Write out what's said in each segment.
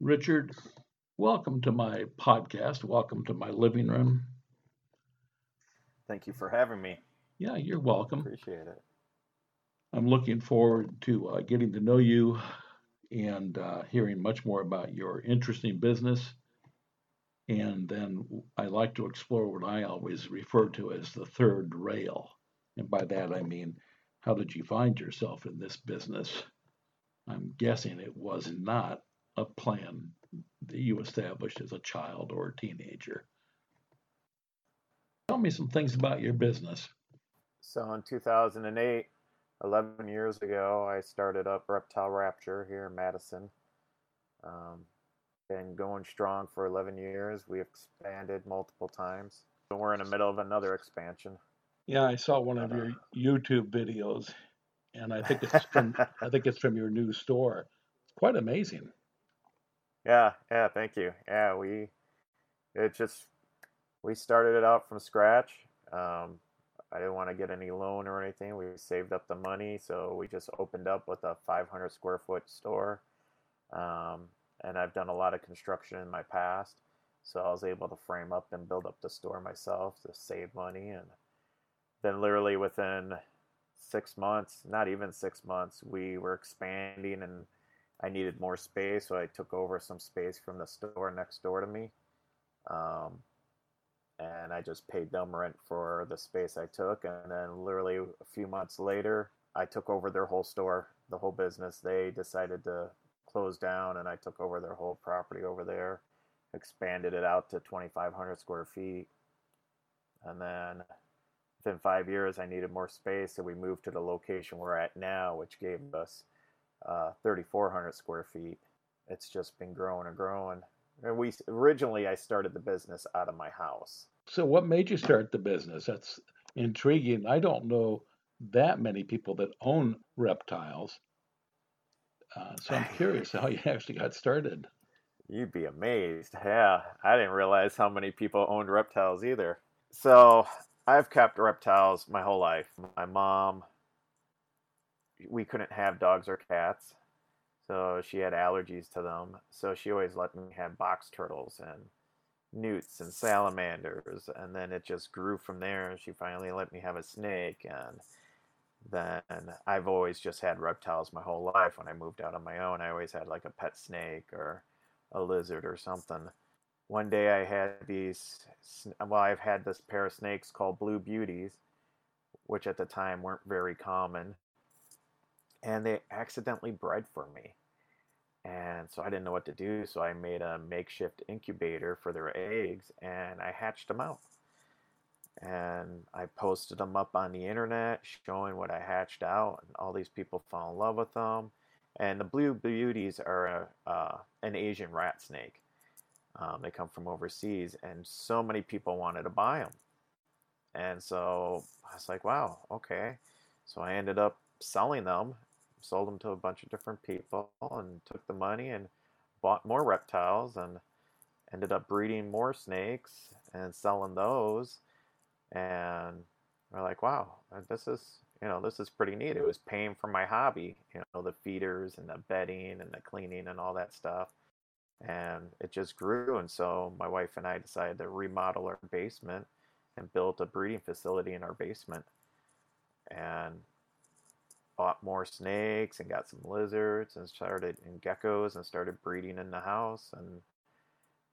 Richard, welcome to my podcast. Welcome to my living room. Thank you for having me. Yeah, you're welcome. Appreciate it. I'm looking forward to uh, getting to know you and uh, hearing much more about your interesting business. And then I like to explore what I always refer to as the third rail. And by that I mean, how did you find yourself in this business? I'm guessing it was not a plan that you established as a child or a teenager. Tell me some things about your business. So in 2008, 11 years ago, I started up Reptile Rapture here in Madison. Um, been going strong for 11 years. We expanded multiple times. And we're in the middle of another expansion. Yeah, I saw one of your YouTube videos, and I think it's from I think it's from your new store. It's quite amazing. Yeah, yeah, thank you. Yeah, we it just we started it out from scratch. Um, I didn't want to get any loan or anything. We saved up the money, so we just opened up with a 500 square foot store. Um, and I've done a lot of construction in my past, so I was able to frame up and build up the store myself to save money. And then, literally within six months, not even six months, we were expanding and I needed more space, so I took over some space from the store next door to me. Um, and I just paid them rent for the space I took. And then, literally, a few months later, I took over their whole store, the whole business. They decided to close down, and I took over their whole property over there, expanded it out to 2,500 square feet. And then, within five years, I needed more space, so we moved to the location we're at now, which gave us uh, 3,400 square feet. It's just been growing and growing. And we originally I started the business out of my house. So, what made you start the business? That's intriguing. I don't know that many people that own reptiles. Uh, so, I'm curious how you actually got started. You'd be amazed. Yeah, I didn't realize how many people owned reptiles either. So, I've kept reptiles my whole life. My mom, we couldn't have dogs or cats. So she had allergies to them. So she always let me have box turtles and newts and salamanders. And then it just grew from there. She finally let me have a snake. And then I've always just had reptiles my whole life. When I moved out on my own, I always had like a pet snake or a lizard or something. One day I had these, well, I've had this pair of snakes called blue beauties, which at the time weren't very common and they accidentally bred for me. And so I didn't know what to do, so I made a makeshift incubator for their eggs and I hatched them out. And I posted them up on the internet showing what I hatched out, and all these people fell in love with them. And the blue beauties are a, uh, an Asian rat snake. Um, they come from overseas, and so many people wanted to buy them. And so I was like, wow, okay. So I ended up selling them sold them to a bunch of different people and took the money and bought more reptiles and ended up breeding more snakes and selling those. And we're like wow uh, this is you know this is pretty neat. It was paying for my hobby you know the feeders and the bedding and the cleaning and all that stuff. And it just grew. And so my wife and i decided to remodel our basement and built a breeding facility in our basement. And bought more snakes and got some lizards and started in geckos and started breeding in the house and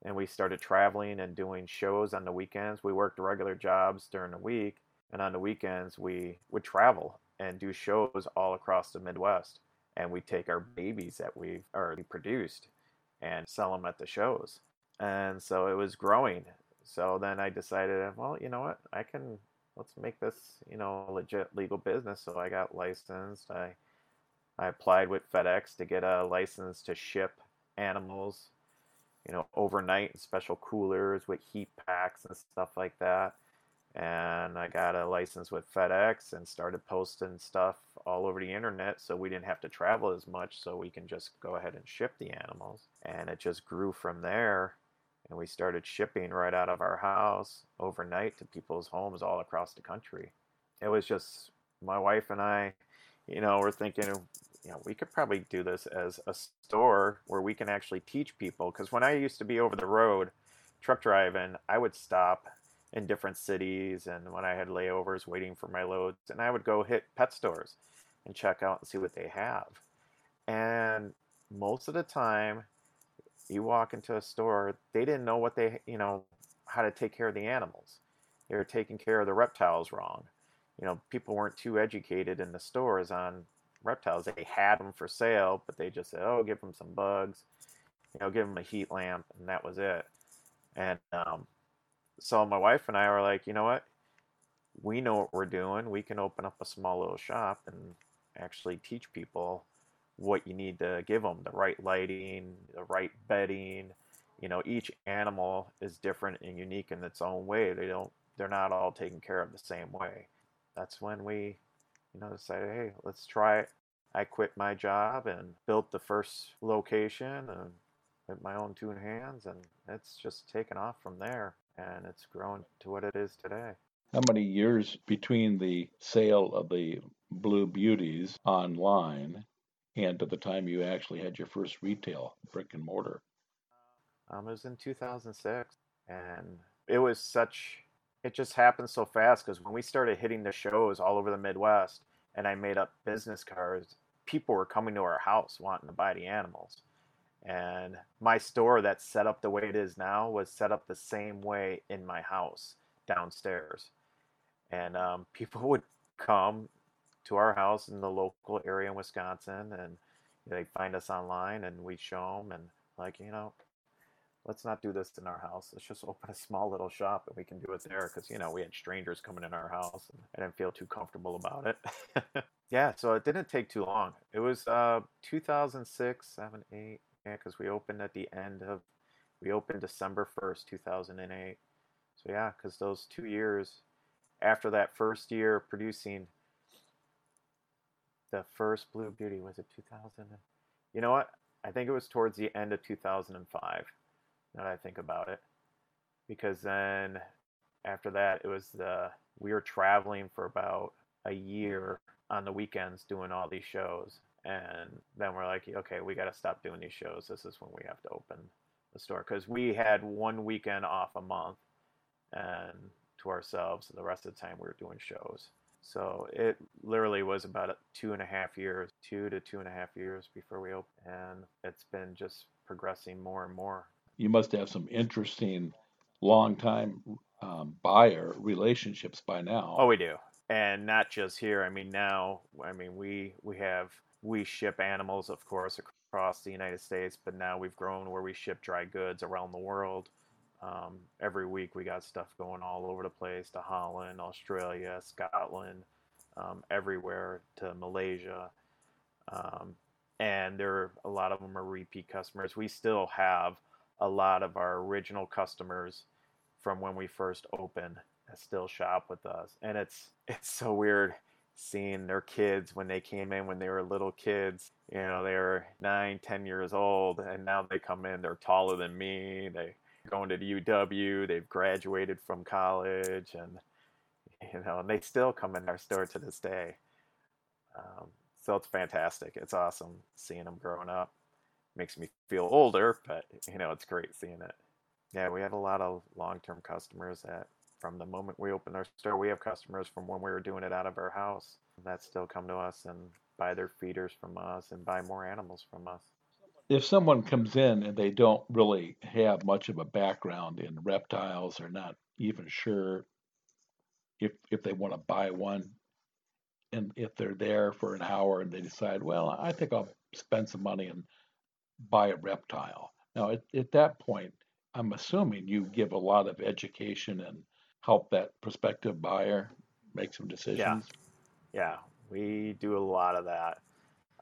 and we started traveling and doing shows on the weekends. We worked regular jobs during the week and on the weekends we would travel and do shows all across the Midwest and we take our babies that we've already produced and sell them at the shows. And so it was growing. So then I decided, well, you know what? I can let's make this you know a legit legal business. So i got licensed. I i applied with fedex to get a license to ship animals you know overnight in special coolers with heat packs and stuff like that. And i got a license with fedex and started posting stuff all over the internet so we didn't have to travel as much so we can just go ahead and ship the animals. And it just grew from there and we started shipping right out of our house overnight to people's homes all across the country. It was just my wife and I, you know, we're thinking you know, we could probably do this as a store where we can actually teach people. Because when I used to be over the road truck driving, I would stop in different cities and when I had layovers waiting for my loads, and I would go hit pet stores and check out and see what they have. And most of the time, you walk into a store, they didn't know what they, you know, how to take care of the animals. They were taking care of the reptiles wrong. You know, people weren't too educated in the stores on reptiles. They had them for sale, but they just said, "Oh, give them some bugs, you know, give them a heat lamp," and that was it. And um, so my wife and I were like, you know what? We know what we're doing. We can open up a small little shop and actually teach people what you need to give them the right lighting, the right bedding. You know, each animal is different and unique in its own way. They don't, they're not all taken care of the same way. That's when we, you know, decided, hey, let's try it. I quit my job and built the first location and with my own two hands, and it's just taken off from there and it's grown to what it is today. How many years between the sale of the Blue Beauties online and to the time you actually had your first retail brick and mortar? Um, it was in 2006, and it was such. It just happened so fast because when we started hitting the shows all over the Midwest, and I made up business cards, people were coming to our house wanting to buy the animals. And my store that's set up the way it is now was set up the same way in my house downstairs. And um, people would come to our house in the local area in Wisconsin and they find us online and we show them and like, you know, let's not do this in our house. Let's just open a small little shop and we can do it there because, you know, we had strangers coming in our house and I didn't feel too comfortable about it. yeah, so it didn't take too long. It was uh, 2006, 7, 8, yeah, because we opened at the end of, we opened December 1st, 2008. So yeah, because those two years after that first year producing the first Blue Beauty, was it 2000? You know what? I think it was towards the end of 2005, now that I think about it. Because then after that, it was the, we were traveling for about a year on the weekends doing all these shows and then we're like okay we got to stop doing these shows this is when we have to open the store because we had one weekend off a month and to ourselves the rest of the time we were doing shows so it literally was about two and a half years two to two and a half years before we opened and it's been just progressing more and more. You must have some interesting long time um, buyer relationships by now. Oh we do. And not just here i mean now i mean we we have we ship animals, of course, across the United States, but now we've grown where we ship dry goods around the world. Um, every week we got stuff going all over the place to Holland, Australia, Scotland, um, everywhere to Malaysia. Um, and there are a lot of them are repeat customers. We still have a lot of our original customers from when we first opened that still shop with us. And it's it's so weird seeing their kids when they came in when they were little kids you know they were nine ten years old and now they come in they're taller than me they going to the uw they've graduated from college and you know and they still come in our store to this day um, so it's fantastic it's awesome seeing them growing up makes me feel older but you know it's great seeing it yeah we have a lot of long-term customers that from the moment we open our store. We have customers from when we were doing it out of our house that still come to us and buy their feeders from us and buy more animals from us. If someone comes in and they don't really have much of a background in reptiles or not even sure if if they want to buy one and if they're there for an hour and they decide, well, I think I'll spend some money and buy a reptile. Now, at, at that point, I'm assuming you give a lot of education and help that prospective buyer make some decisions? Yeah, yeah, we do a lot of that.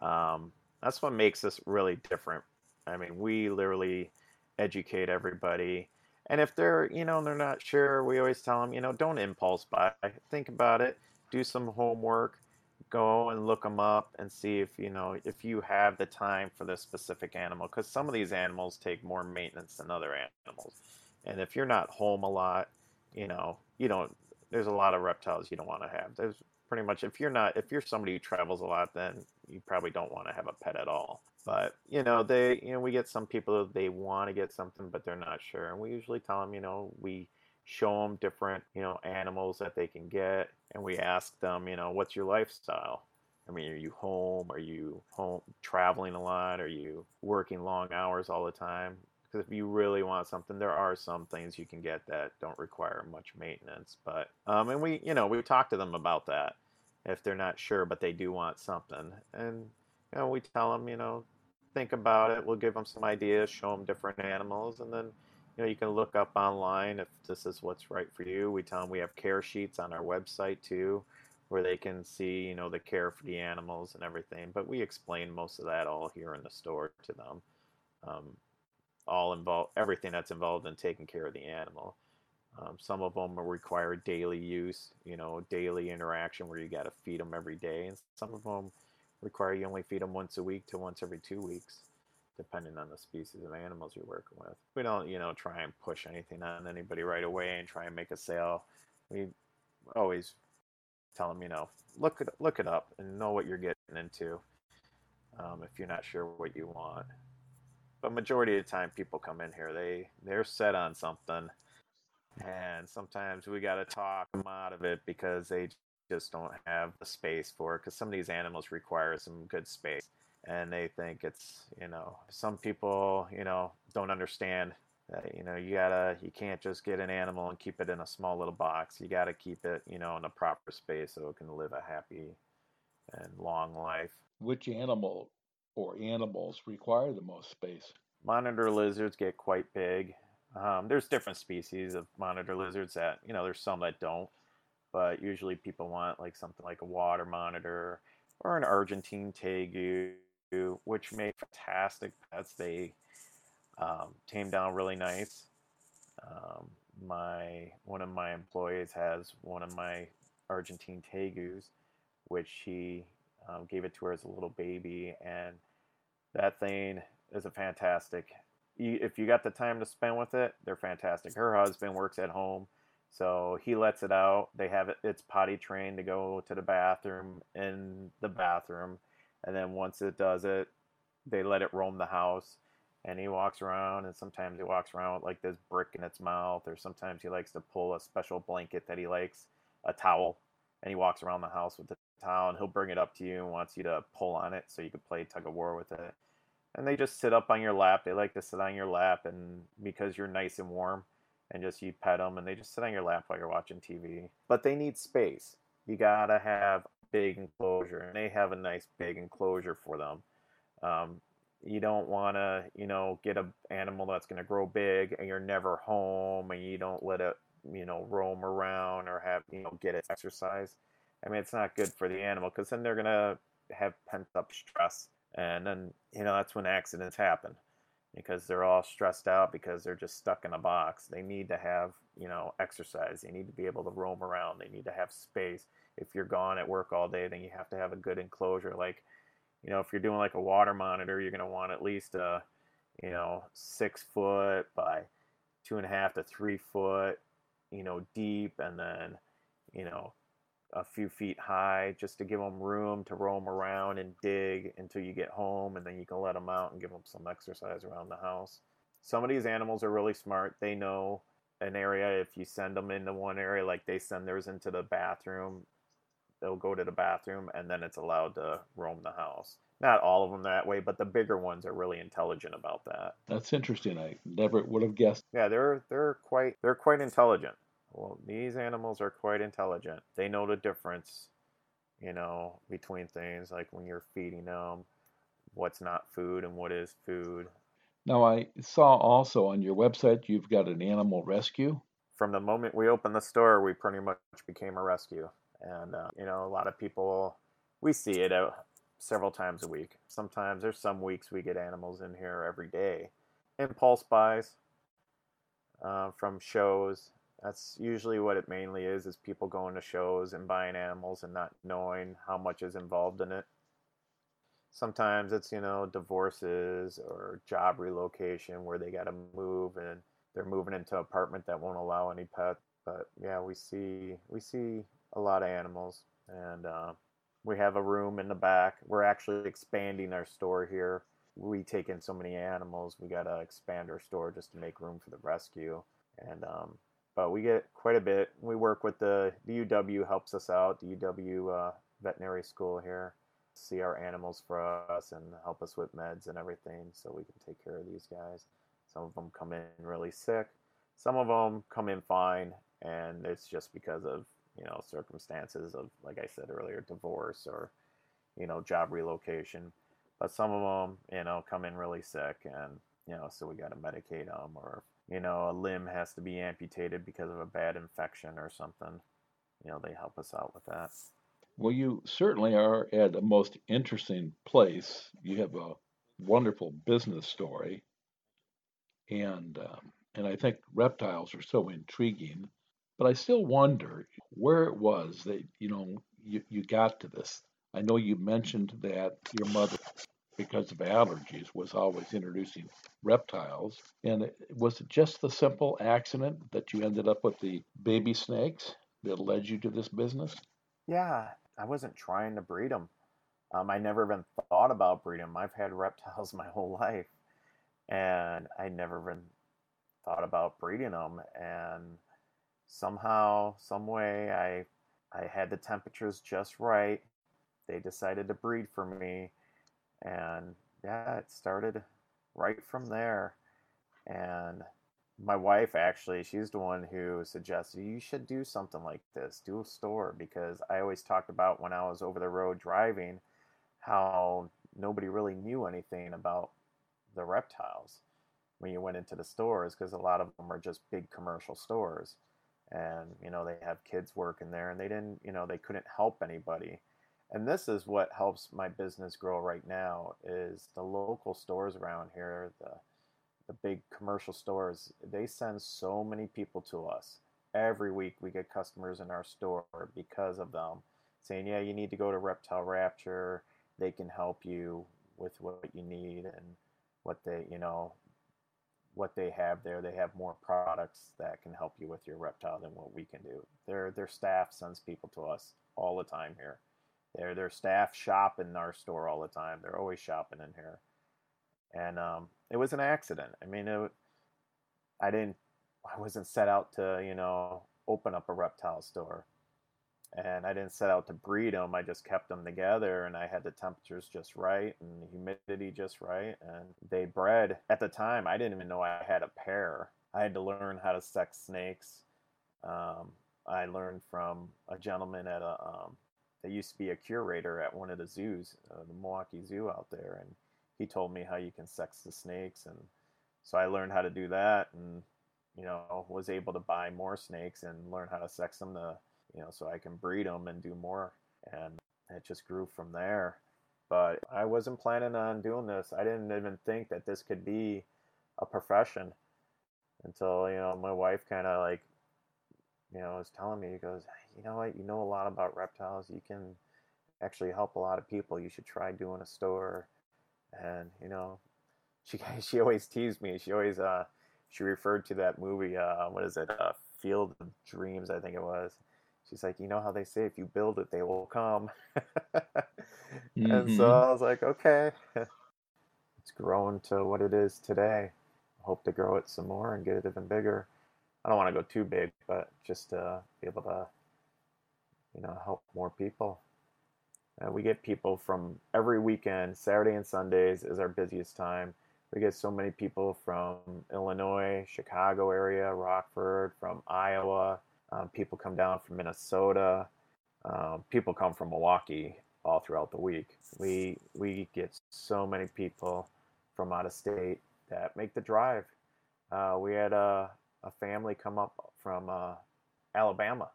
Um, that's what makes us really different. I mean, we literally educate everybody. And if they're, you know, they're not sure, we always tell them, you know, don't impulse buy. Think about it. Do some homework. Go and look them up and see if, you know, if you have the time for this specific animal. Because some of these animals take more maintenance than other animals. And if you're not home a lot, you know, you don't. There's a lot of reptiles you don't want to have. There's pretty much if you're not if you're somebody who travels a lot, then you probably don't want to have a pet at all. But you know, they you know we get some people they want to get something, but they're not sure, and we usually tell them, you know, we show them different you know animals that they can get, and we ask them, you know, what's your lifestyle? I mean, are you home? Are you home traveling a lot? Are you working long hours all the time? Because if you really want something, there are some things you can get that don't require much maintenance. But um, and we, you know, we talk to them about that if they're not sure, but they do want something, and you know, we tell them, you know, think about it. We'll give them some ideas, show them different animals, and then you know you can look up online if this is what's right for you. We tell them we have care sheets on our website too where they can see, you know, the care for the animals and everything. But we explain most of that all here in the store to them. Um, all involved, everything that's involved in taking care of the animal. Um, some of them require daily use, you know, daily interaction where you got to feed them every day, and some of them require you only feed them once a week to once every two weeks, depending on the species of animals you're working with. We don't, you know, try and push anything on anybody right away and try and make a sale. We always tell them, you know, look it look it up and know what you're getting into. Um, if you're not sure what you want, but majority of the time, people come in here, they they're set on something, and sometimes we got to talk them out of it because they just don't have the space for it. Because some of these animals require some good space, and they think it's you know some people you know don't understand that you know, you gotta, you can't just get an animal and keep it in a small little box. You gotta keep it, you know, in a proper space so it can live a happy and long life. Which animal or animals require the most space? Monitor lizards get quite big. Um, there's different species of monitor lizards that, you know, there's some that don't, but usually people want like something like a water monitor or an Argentine tegu, which make fantastic pets. They um, tamed down really nice. Um, my one of my employees has one of my Argentine tegus, which he um, gave it to her as a little baby, and that thing is a fantastic. If you got the time to spend with it, they're fantastic. Her husband works at home, so he lets it out. They have it; it's potty trained to go to the bathroom in the bathroom, and then once it does it, they let it roam the house and he walks around and sometimes he walks around with like this brick in its mouth or sometimes he likes to pull a special blanket that he likes a towel and he walks around the house with the towel and he'll bring it up to you and wants you to pull on it so you can play tug of war with it and they just sit up on your lap they like to sit on your lap and because you're nice and warm and just you pet them and they just sit on your lap while you're watching tv but they need space. You gotta have a big enclosure and they have a nice big enclosure for them. Um, you don't want to you know get an animal that's going to grow big and you're never home and you don't let it you know roam around or have you know get its exercise. I mean it's not good for the animal because then they're to have pent up stress and then you know that's when accidents happen because they're all stressed out because they're just stuck in a box. They need to have you know exercise. They need to be able to roam around. They need to have space. If you're gone at work all day then you have to have a good enclosure. Like you know, if you're doing like a water monitor, you're going to want at least a, you know, six foot by two and a half to three foot, you know, deep, and then, you know, a few feet high just to give them room to roam around and dig until you get home, and then you can let them out and give them some exercise around the house. Some of these animals are really smart. They know an area if you send them into one area, like they send theirs into the bathroom they'll go to the bathroom and then it's allowed to roam the house. Not all of them that way, but the bigger ones are really intelligent about that. That's interesting. I never would have guessed. Yeah, they're they're quite they're quite intelligent. Well, these animals are quite intelligent. They know the difference, you know, between things like when you're feeding them, what's not food and what is food. Now, I saw also on your website you've got an animal rescue. From the moment we opened the store, we pretty much became a rescue and uh, you know a lot of people we see it out several times a week sometimes there's some weeks we get animals in here every day impulse buys uh, from shows that's usually what it mainly is is people going to shows and buying animals and not knowing how much is involved in it sometimes it's you know divorces or job relocation where they got to move and they're moving into an apartment that won't allow any pets but yeah we see we see a lot of animals. and uh, we have a room in the back. We're actually expanding our store here. We take in so many animals, we got to expand our store just to make room for the rescue. And um, but we get quite a bit. We work with the the UW helps us out. The UW uh, veterinary school here see our animals for us and help us with meds and everything, so we can take care of these guys. Some of them come in really sick. Some of them come in fine, and it's just because of you know circumstances of like I said earlier, divorce or you know job relocation. But some of them, you know, come in really sick, and you know, so we got to medicate them, or you know, a limb has to be amputated because of a bad infection or something. You know, they help us out with that. Well, you certainly are at a most interesting place. You have a wonderful business story, and um, and I think reptiles are so intriguing. But I still wonder where it was that you know you, you got to this. I know you mentioned that your mother, because of allergies, was always introducing reptiles. And was it just the simple accident that you ended up with the baby snakes that led you to this business? Yeah, I wasn't trying to breed them. Um, I never even thought about breeding them. I've had reptiles my whole life, and I never even thought about breeding them. And somehow, some way, I I had the temperatures just right. They decided to breed for me, and yeah, it started right from there. And my wife actually, she's the one who suggested you should do something like this, do a store, because I always talked about when I was over the road driving how nobody really knew anything about the reptiles when you went into the stores because a lot of them are just big commercial stores. And you know they have kids working there and they didn't you know they couldn't help anybody and this is what helps my business grow right now is the local stores around here the the big commercial stores they send so many people to us every week we get customers in our store because of them saying yeah you need to go to reptile rapture they can help you with what you need and what they you know what they have there. They have more products that can help you with your reptile than what we can do. Their their staff sends people to us all the time here. Their their staff shop in our store all the time. They're always shopping in here, and um, it was an accident. I mean, it, I didn't. I wasn't set out to you know open up a reptile store and I didn't set out to breed them. I just kept them together, and I had the temperatures just right and the humidity just right, and they bred. At the time, I didn't even know I had a pair. I had to learn how to sex snakes. Um, I learned from a gentleman at a um, that used to be a curator at one of the zoos, uh, the Milwaukee Zoo out there, and he told me how you can sex the snakes, and so I learned how to do that, and you know was able to buy more snakes and learn how to sex them to you know, so I can breed them and do more. And it just grew from there. But I wasn't planning on doing this. I didn't even think that this could be a profession until, you know, my wife kind of like, you know, was telling me, he goes, you know what, you know a lot about reptiles. You can actually help a lot of people. You should try doing a store. And, you know, she, she always teased me. She always, uh, she referred to that movie, uh, what is it, uh, Field of Dreams, I think it was she's like, you know how they say if you build it, they will come. mm-hmm. And so mm-hmm. I was like, okay, it's grown to what it is today. I hope to grow it some more and get it even bigger. I don't want to go too big, but just to be able to, you know, help more people. Uh, we get people from every weekend. Saturday and Sundays is our busiest time. We get so many people from Illinois, Chicago area, Rockford, from Iowa, um, people come down from Minnesota. Um, people come from Milwaukee all throughout the week. We we get so many people from out of state that make the drive. Uh, we had a, a family come up from uh, Alabama,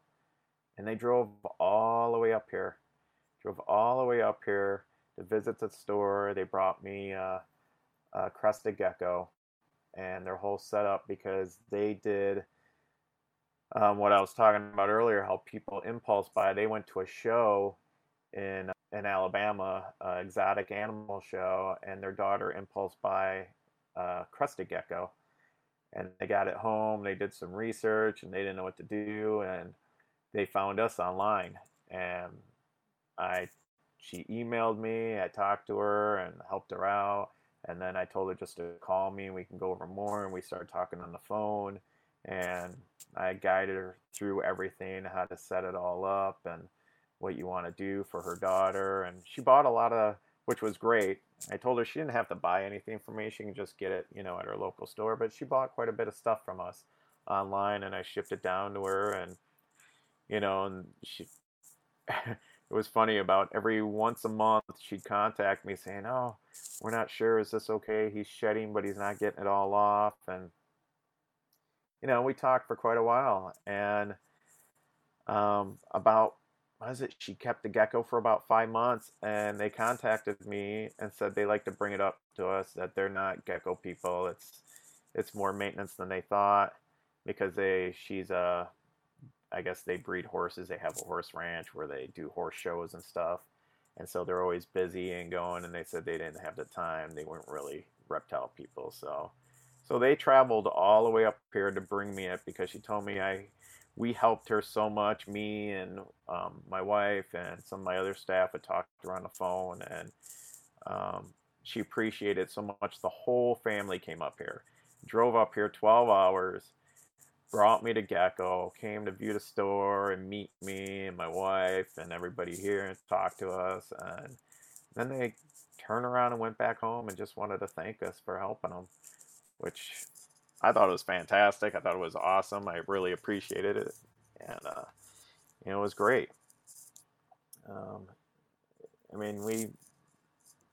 and they drove all the way up here. Drove all the way up here to visit the store. They brought me uh, a crested gecko and their whole setup because they did um, what I was talking about earlier, how people impulse buy. They went to a show in in Alabama, uh, exotic animal show, and their daughter impulse buy uh, crested gecko, and they got it home. They did some research, and they didn't know what to do, and they found us online, and I she emailed me. I talked to her and helped her out. And then I told her just to call me and we can go over more. And we started talking on the phone. And I guided her through everything, how to set it all up and what you want to do for her daughter. And she bought a lot of, which was great. I told her she didn't have to buy anything from me. She can just get it, you know, at her local store. But she bought quite a bit of stuff from us online and I shipped it down to her. And, you know, and she, it was funny about every once a month she'd contact me saying, "Oh, we're not sure. Is this okay? He's shedding, but he's not getting it all off." And you know, we talked for quite a while, and um, about what is it? She kept the gecko for about five months, and they contacted me and said they like to bring it up to us that they're not gecko people. It's it's more maintenance than they thought because they she's a I guess they breed horses. They have a horse ranch where they do horse shows and stuff. And so they're always busy and going. And they said they didn't have the time. They weren't really reptile people. So, so they traveled all the way up here to bring me it because she told me I, we helped her so much. Me and um, my wife and some of my other staff had talked to her on the phone, and um, she appreciated so much. The whole family came up here, drove up here 12 hours brought me to Gecko, came to view the store and meet me and my wife and everybody here and talk to us. And then they turned around and went back home and just wanted to thank us for helping them, which I thought it was fantastic. I thought it was awesome. I really appreciated it. And, uh, you know, it was great. Um, I mean, we,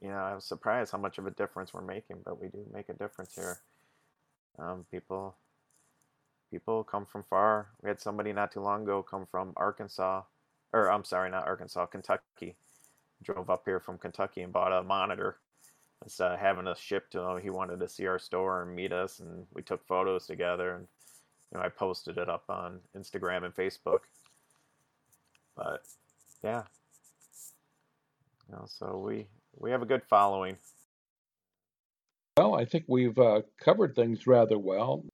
you know, I was surprised how much of a difference we're making, but we do make a difference here. Um, people people come from far. We had somebody not too long ago come from Arkansas, or I'm sorry, not Arkansas, Kentucky. Drove up here from Kentucky and bought a monitor. Instead of having us shipped to him, he wanted to see our store and meet us, and we took photos together. And you know, I posted it up on Instagram and Facebook. But yeah, you know, so we we have a good following. Well, I think we've uh, covered things rather well.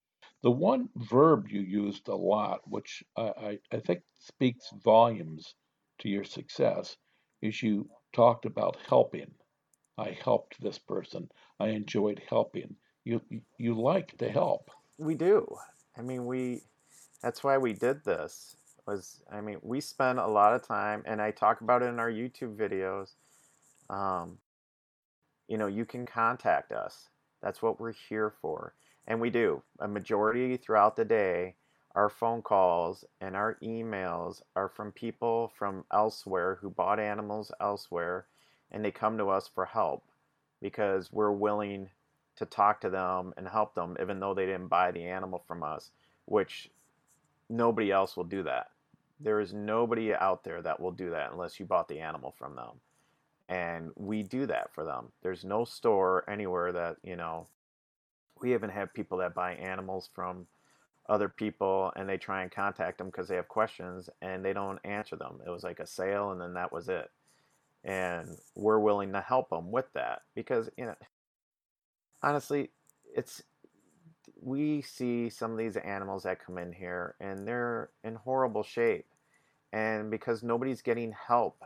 The one verb you used a lot, which I, I think speaks volumes to your success, is you talked about helping. I helped this person. I enjoyed helping. You you like to help. We do. I mean, we. That's why we did this. Was I mean, we spend a lot of time, and I talk about it in our YouTube videos. Um, you know, you can contact us. That's what we're here for. And we do. A majority throughout the day, our phone calls and our emails are from people from elsewhere who bought animals elsewhere and they come to us for help because we're willing to talk to them and help them even though they didn't buy the animal from us, which nobody else will do that. There is nobody out there that will do that unless you bought the animal from them. And we do that for them. There's no store anywhere that, you know, we even have people that buy animals from other people and they try and contact them because they have questions and they don't answer them. It was like a sale and then that was it. And we're willing to help them with that because, you know, honestly, it's we see some of these animals that come in here and they're in horrible shape. And because nobody's getting help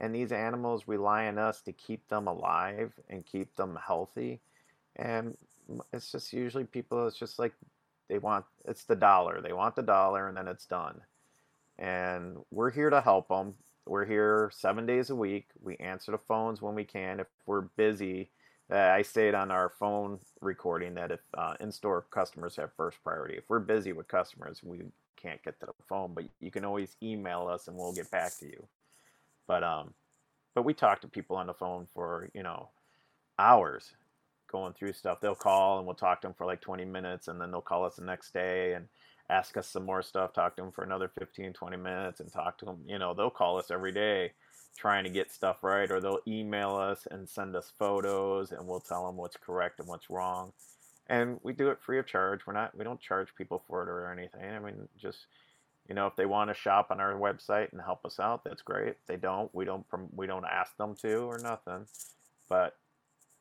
and these animals rely on us to keep them alive and keep them healthy. And it's just usually people it's just like they want it's the dollar they want the dollar and then it's done and we're here to help them we're here seven days a week we answer the phones when we can if we're busy uh, i it on our phone recording that if uh, in-store customers have first priority if we're busy with customers we can't get to the phone but you can always email us and we'll get back to you but um but we talk to people on the phone for you know hours going through stuff. They'll call and we'll talk to them for like 20 minutes and then they'll call us the next day and ask us some more stuff, talk to them for another 15, 20 minutes and talk to them. You know, they'll call us every day trying to get stuff right or they'll email us and send us photos and we'll tell them what's correct and what's wrong. And we do it free of charge. We're not, we don't charge people for it or anything. I mean, just, you know, if they want to shop on our website and help us out, that's great. If they don't, we don't, we don't ask them to or nothing. But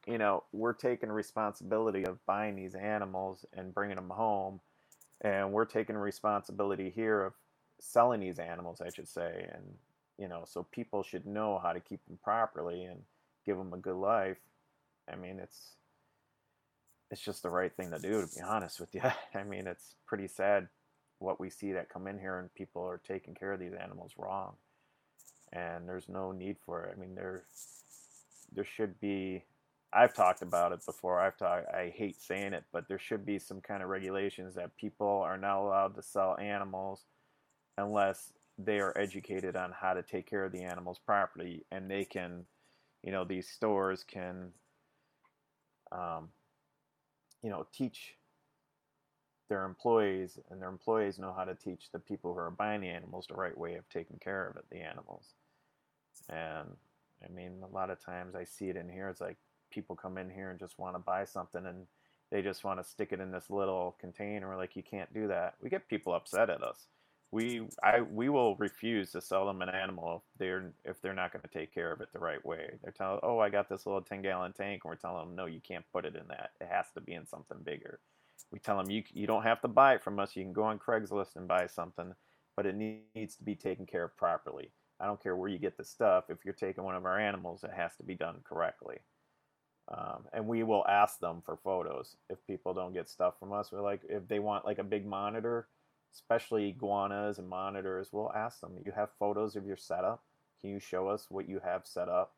you know, we're taking responsibility of buying these animals and bringing them home, and we're taking responsibility here of selling these animals, I should say. And you know, so people should know how to keep them properly and give them a good life. I mean, it's it's just the right thing to do, to be honest with you. I mean, it's pretty sad what we see that come in here and people are taking care of these animals wrong, and there's no need for it. I mean, there there should be. I've talked about it before. I've talked. I hate saying it, but there should be some kind of regulations that people are not allowed to sell animals unless they are educated on how to take care of the animals properly, and they can, you know, these stores can, um, you know, teach their employees, and their employees know how to teach the people who are buying the animals the right way of taking care of it, the animals. And I mean, a lot of times I see it in here. It's like people come in here and just want to buy something, and they just want to stick it in this little container. Like you can't do that. We get people upset at us. We I we will refuse to sell them an animal if they're if they're not going to take care of it the right way. They're telling, oh, I got this little ten gallon tank, and we're telling them, no, you can't put it in that. It has to be in something bigger we tell them you you don't have to buy it from us. You can go on Craigslist and buy something, but it needs to be taken care of properly. I don't care where you get the stuff. If you're taking one of our animals, it has to be done correctly. Um, and we will ask them for photos if people don't get stuff from us. We're like, if they want like a big monitor, especially iguanas and monitors, we'll ask them. You have photos of your setup. Can you show us what you have set up?